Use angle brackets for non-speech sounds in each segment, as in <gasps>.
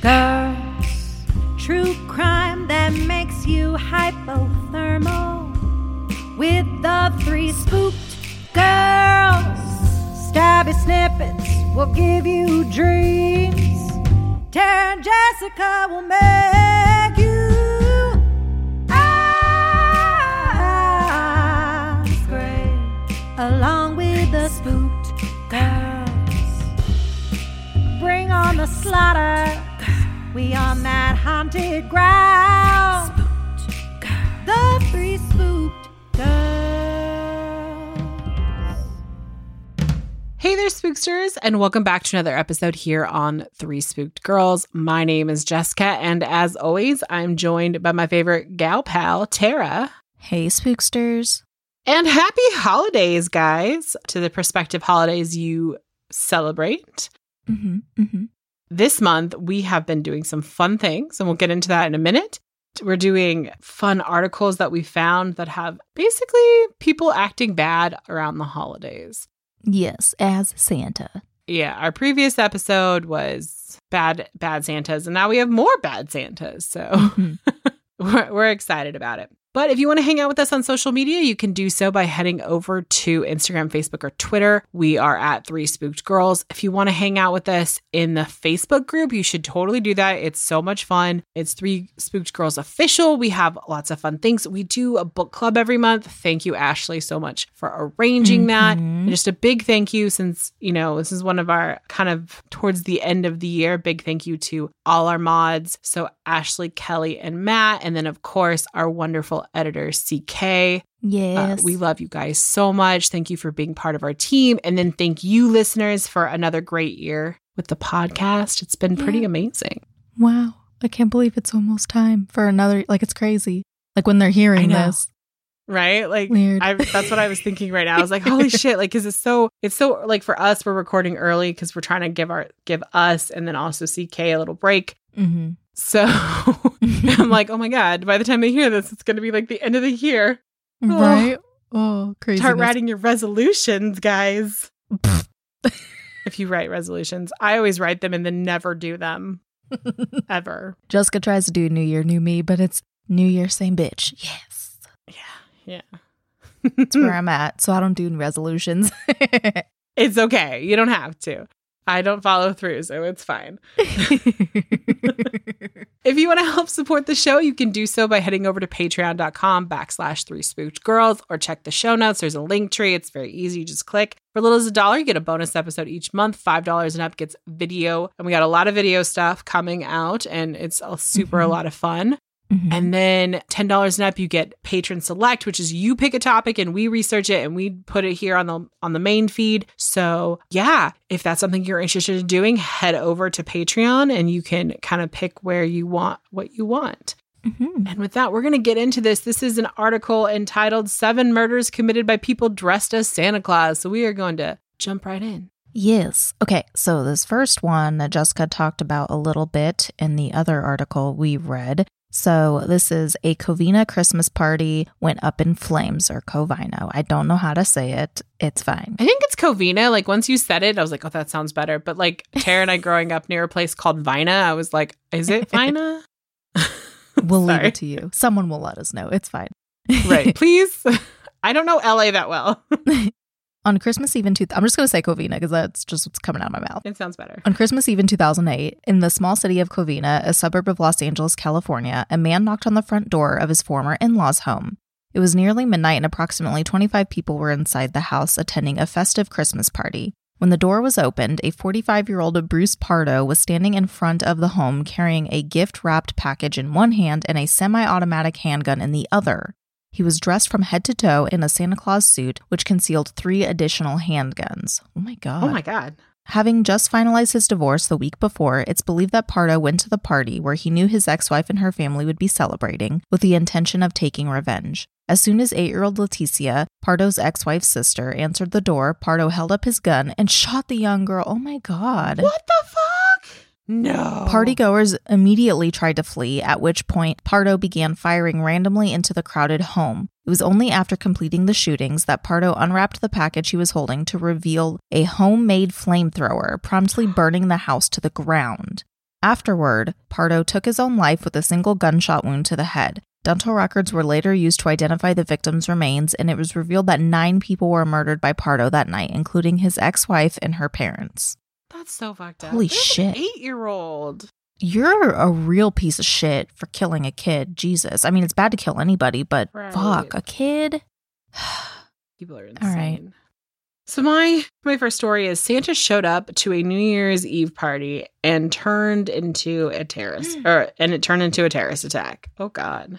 girls. True crime that makes you hypothermal. With the three spooked girls, stabby snippets will give you dreams. Tara and Jessica will make spooksters, and welcome back to another episode here on Three Spooked Girls. My name is Jessica, and as always, I'm joined by my favorite gal pal, Tara. Hey, spooksters. And happy holidays, guys, to the prospective holidays you celebrate. Mm-hmm, mm-hmm. This month, we have been doing some fun things, and we'll get into that in a minute. We're doing fun articles that we found that have basically people acting bad around the holidays. Yes, as Santa. Yeah, our previous episode was bad bad Santas, and now we have more bad Santas. So Mhm. <laughs> we're, we're excited about it. But if you want to hang out with us on social media, you can do so by heading over to Instagram, Facebook, or Twitter. We are at Three Spooked Girls. If you want to hang out with us in the Facebook group, you should totally do that. It's so much fun. It's Three Spooked Girls official. We have lots of fun things. We do a book club every month. Thank you, Ashley, so much for arranging that. Mhm. And just a big thank you since, you know, this is one of our kind of towards the end of the year. Big thank you to all our mods. So, Ashley, Kelly, and Matt. And then, of course, our wonderful editor, CK. Uh, Yes. we love you guys so much. Thank you for being part of our team. And then, thank you, listeners, for another great year with the podcast. It's been pretty Yeah. amazing. Wow. I can't believe it's almost time for another. Like, it's crazy. Like, when they're hearing this. Right? Like. I, that's what I was thinking right now. I was like, holy <laughs> shit. Like, cause it's so, it's so, like, for us, we're recording early because we're trying to give our, give us and then also CK a little break. Mm-hmm. So <laughs> I'm like, oh my God, by the time they hear this, it's going to be like the end of the year. Oh. Right? Oh, crazy. Start writing your resolutions, guys. <laughs> if you write resolutions, I always write them and then never do them <laughs> ever. Jessica tries to do New Year, New Me, but it's New Year, same bitch. Yes. Yeah. Yeah. That's where I'm at. So I don't do resolutions. it's okay. You don't have to. I don't follow through, so it's fine. <laughs> <laughs> If you want to help support the show, you can do so by heading over to patreon.com backslash three spooked girls or check the show notes. There's a link tree. It's very easy. You just click. For little as a dollar, you get a bonus episode each month. $5 and up gets video. And we got a lot of video stuff coming out, and it's a super a Mhm. lot of fun. Mhm. And then $10 and up, you get patron select, which is you pick a topic and we research it and we put it here on the on the main feed. So yeah, if that's something you're interested in doing, head over to Patreon and you can kind of pick where you want what you want. Mhm. And with that, we're going to get into this. This is an article entitled Seven Murders Committed by People Dressed as Santa Claus. So we are going to jump right in. Yes. Okay, so this first one that Jessica talked about a little bit in the other article we read. So this is a Covina Christmas party went up in flames or Covino. I don't know how to say it. It's fine. I think it's Covina. Like once you said it, I was like, oh, that sounds better. But like <laughs> Tara and I growing up near a place called Vina, I was like, is it <laughs> Vina? <laughs> We'll leave it to you. Someone will let us know. It's fine. right. Please. I don't know LA that well. On Christmas Eve in two, I'm just going to say Covina because that's just what's coming out of my mouth. it sounds better. On Christmas Eve in 2008, in the small city of Covina, a suburb of Los Angeles, California, a man knocked on the front door of his former in law's home. It was nearly midnight and approximately 25 people were inside the house attending a festive Christmas party. When the door was opened, a 45 year old Bruce Pardo was standing in front of the home carrying a gift wrapped package in one hand and a semi automatic handgun in the other. He was dressed from head to toe in a Santa Claus suit, which concealed three additional handguns. Oh my God. Oh my God. Having just finalized his divorce the week before, it's believed that Pardo went to the party where he knew his ex wife and her family would be celebrating with the intention of taking revenge. As soon as eight year old Leticia, Pardo's ex wife's sister, answered the door, Pardo held up his gun and shot the young girl. Oh my God. What the fuck? No. Partygoers immediately tried to flee, at which point Pardo began firing randomly into the crowded home. It was only after completing the shootings that Pardo unwrapped the package he was holding to reveal a homemade flamethrower, promptly <gasps> burning the house to the ground. Afterward, Pardo took his own life with a single gunshot wound to the head. Dental records were later used to identify the victim's remains, and it was revealed that nine people were murdered by Pardo that night, including his ex wife and her parents. That's so fucked up. Holy There's shit. Eight year old. You're a real piece of shit for killing a kid. Jesus. I mean, it's bad to kill anybody, but Right. fuck, a kid? <sighs> People are insane. All right. So my my first story is Santa showed up to a New Year's Eve party and turned into a terrorist hmm. or and it turned into a terrorist attack. Oh god.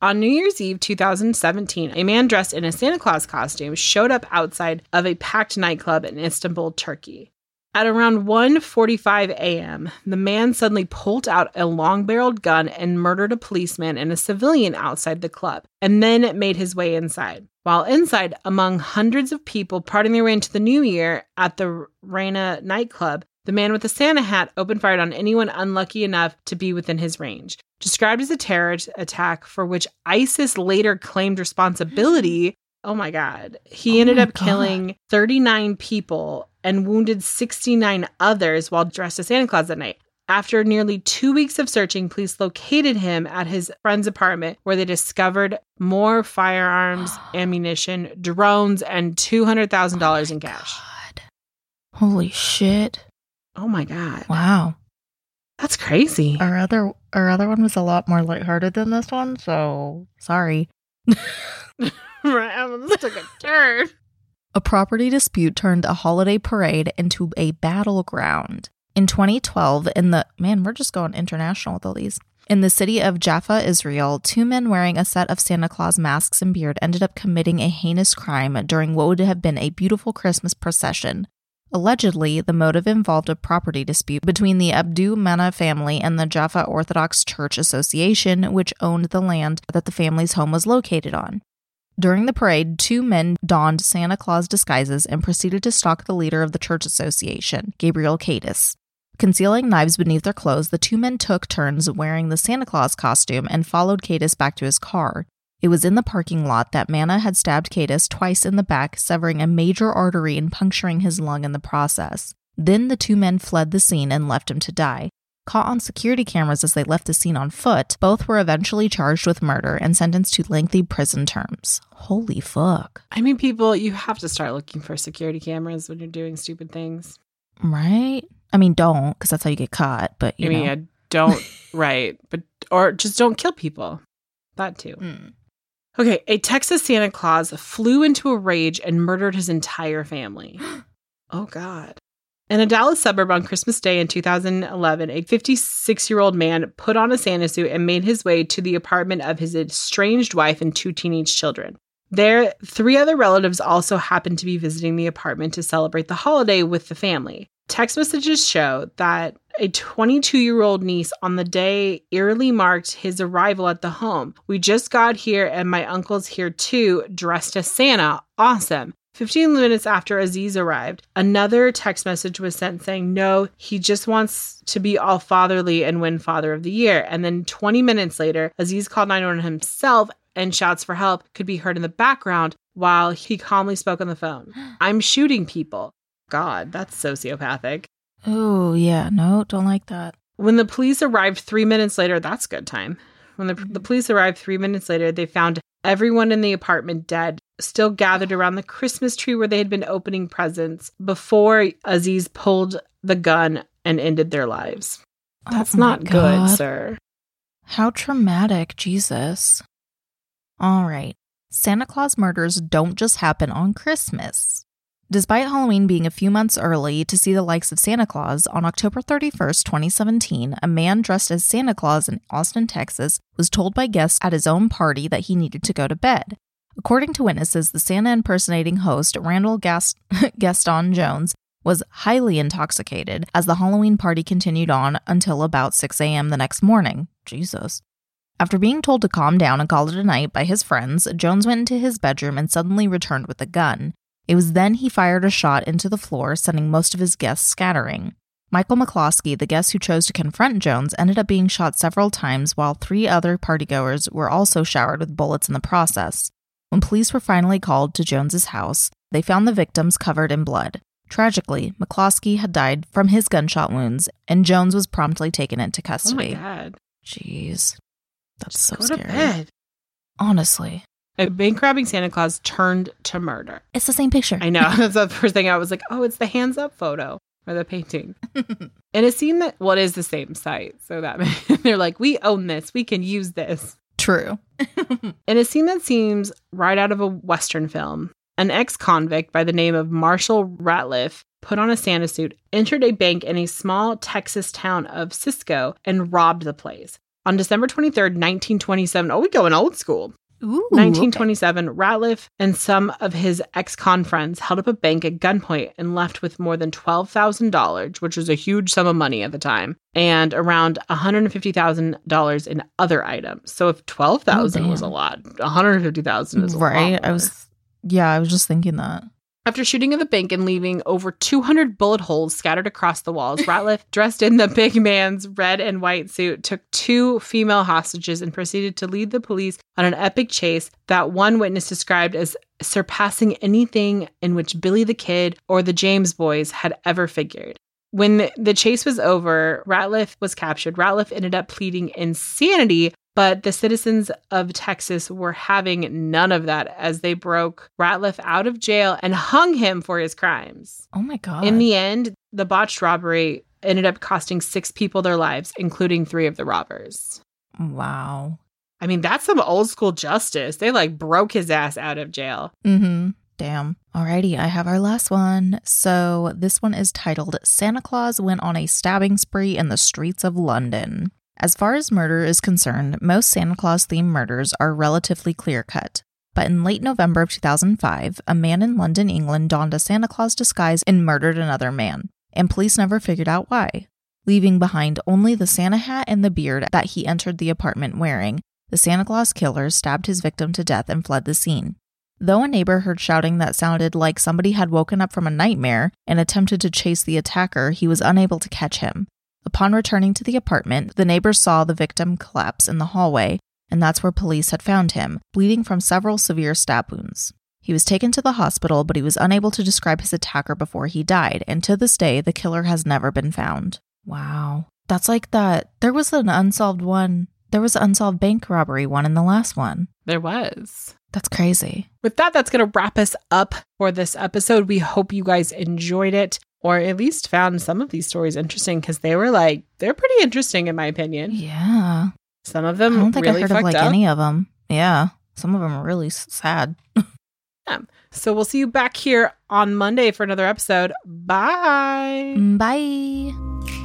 On New Year's Eve 2017, a man dressed in a Santa Claus costume showed up outside of a packed nightclub in Istanbul, Turkey. At around 1:45 a.m., the man suddenly pulled out a long-barreled gun and murdered a policeman and a civilian outside the club, and then made his way inside. While inside, among hundreds of people partying their way into the new year at the Reina nightclub, the man with the Santa hat opened fire on anyone unlucky enough to be within his range. Described as a terror attack for which ISIS later claimed responsibility. <gasps> Oh my God. He Oh ended up killing 39 people and wounded 69 others while dressed as Santa Claus that night. After nearly two weeks of searching, police located him at his friend's apartment where they discovered more firearms, <gasps> ammunition, drones, and $200,000 in cash. God. Holy shit. Oh my God. Wow. That's crazy. Our other our other one was a lot more lighthearted than this one, so sorry. <laughs> <laughs> right. This took a turn. A property dispute turned a holiday parade into a battleground. In 2012, in the man, we're just going international with all these. In the city of Jaffa, Israel, two men wearing a set of Santa Claus masks and beard ended up committing a heinous crime during what would have been a beautiful Christmas procession. Allegedly, the motive involved a property dispute between the Abdu Mena family and the Jaffa Orthodox Church Association, which owned the land that the family's home was located on. During the parade, two men donned Santa Claus disguises and proceeded to stalk the leader of the church association, Gabriel Cadis. Concealing knives beneath their clothes, the two men took turns wearing the Santa Claus costume and followed Cadis back to his car. It was in the parking lot that Mana had stabbed Cadis twice in the back, severing a major artery and puncturing his lung in the process. Then the two men fled the scene and left him to die. Caught on security cameras as they left the scene on foot, both were eventually charged with murder and sentenced to lengthy prison terms. Holy fuck. I mean, people, you have to start looking for security cameras when you're doing stupid things. Right? I mean, don't, because that's how you get caught, but you I mean, know. yeah, don't, <laughs> right. But, or just don't kill people. That too. Mm. Okay, a Texas Santa Claus flew into a rage and murdered his entire family. <gasps> oh, God. In a Dallas suburb on Christmas Day in 2011, a 56 year old man put on a Santa suit and made his way to the apartment of his estranged wife and two teenage children. There, three other relatives also happened to be visiting the apartment to celebrate the holiday with the family. Text messages show that a 22 year old niece on the day eerily marked his arrival at the home. We just got here and my uncle's here too, dressed as Santa. Awesome. 15 minutes after Aziz arrived, another text message was sent saying, No, he just wants to be all fatherly and win Father of the Year. And then 20 minutes later, Aziz called 911 himself and shouts for help could be heard in the background while he calmly spoke on the phone. <gasps> I'm shooting people. God, that's sociopathic. Oh, yeah. No, don't like that. When the police arrived three minutes later, that's good time. When the, the mm-hmm. police arrived three minutes later, they found everyone in the apartment dead, still gathered around the Christmas tree where they had been opening presents before Aziz pulled the gun and ended their lives. Oh That's Oh not good, sir. How traumatic, Jesus. All right. Santa Claus murders don't just happen on Christmas. Despite Halloween being a few months early to see the likes of Santa Claus, on October 31st, 2017, a man dressed as Santa Claus in Austin, Texas, was told by guests at his own party that he needed to go to bed. According to witnesses, the Santa impersonating host, Randall Gast- <laughs> Gaston Jones, was highly intoxicated as the Halloween party continued on until about 6 a.m. the next morning. Jesus. After being told to calm down and call it a night by his friends, Jones went into his bedroom and suddenly returned with a gun. It was then he fired a shot into the floor, sending most of his guests scattering. Michael McCloskey, the guest who chose to confront Jones, ended up being shot several times, while three other partygoers were also showered with bullets in the process. When police were finally called to Jones's house, they found the victims covered in blood. Tragically, McCloskey had died from his gunshot wounds, and Jones was promptly taken into custody. Oh my. God. Jeez. That's so Go scary. to bed. Honestly. A bank robbing Santa Claus turned to murder. It's the same picture. I know. <laughs> That's the first thing I was like, oh, it's the hands up photo or the painting. and it seemed that, well, it is the same site. So that <laughs> they're like, we own this. We can use this. True. <laughs> In a scene that seems right out of a Western film, an ex convict by the name of Marshall Ratliff put on a Santa suit, entered a bank in a small Texas town of Cisco, and robbed the place. On December 23rd, 1927, oh, we going old school. Ooh. 1927, Ratliff and some of his ex con friends held up a bank at gunpoint and left with more than $12,000, which was a huge sum of money at the time, and around $150,000 in other items. So if 12000 Oh, was a lot, 150000 is a lot. right. I was, yeah, I was just thinking that. After shooting at the bank and leaving over 200 bullet holes scattered across the walls, <laughs> Ratliff, dressed in the big man's red and white suit, took two female hostages and proceeded to lead the police on an epic chase that one witness described as surpassing anything in which Billy the Kid or the James Boys had ever figured. When the, the chase was over, Ratliff was captured. Ratliff ended up pleading insanity, but the citizens of Texas were having none of that as they broke Ratliff out of jail and hung him for his crimes. Oh my God. In the end, the botched robbery ended up costing six people their lives, including three of the robbers. wow. I mean, that's some old school justice. They like broke his ass out of jail. Mm-hmm. Damn. Alrighty, I have our last one. So this one is titled Santa Claus Went on a Stabbing Spree in the Streets of London. As far as murder is concerned, most Santa Claus themed murders are relatively clear cut. But in late November of 2005, a man in London, England donned a Santa Claus disguise and murdered another man, and police never figured out why. Leaving behind only the Santa hat and the beard that he entered the apartment wearing, the Santa Claus killer stabbed his victim to death and fled the scene. Though a neighbor heard shouting that sounded like somebody had woken up from a nightmare and attempted to chase the attacker, he was unable to catch him. Upon returning to the apartment, the neighbors saw the victim collapse in the hallway, and that's where police had found him, bleeding from several severe stab wounds. He was taken to the hospital, but he was unable to describe his attacker before he died, and to this day, the killer has never been found. Wow. That's like that. There was an unsolved one. There was an unsolved bank robbery one in the last one. There was. That's crazy. With that, that's going to wrap us up for this episode. We hope you guys enjoyed it or at least found some of these stories interesting because they were like, they're pretty interesting in my opinion. Yeah. Some of them. I don't think really I heard of like up. any of them. Yeah. Some of them are really sad. <laughs> So we'll see you back here on Monday for another episode. Bye. Mm, bye.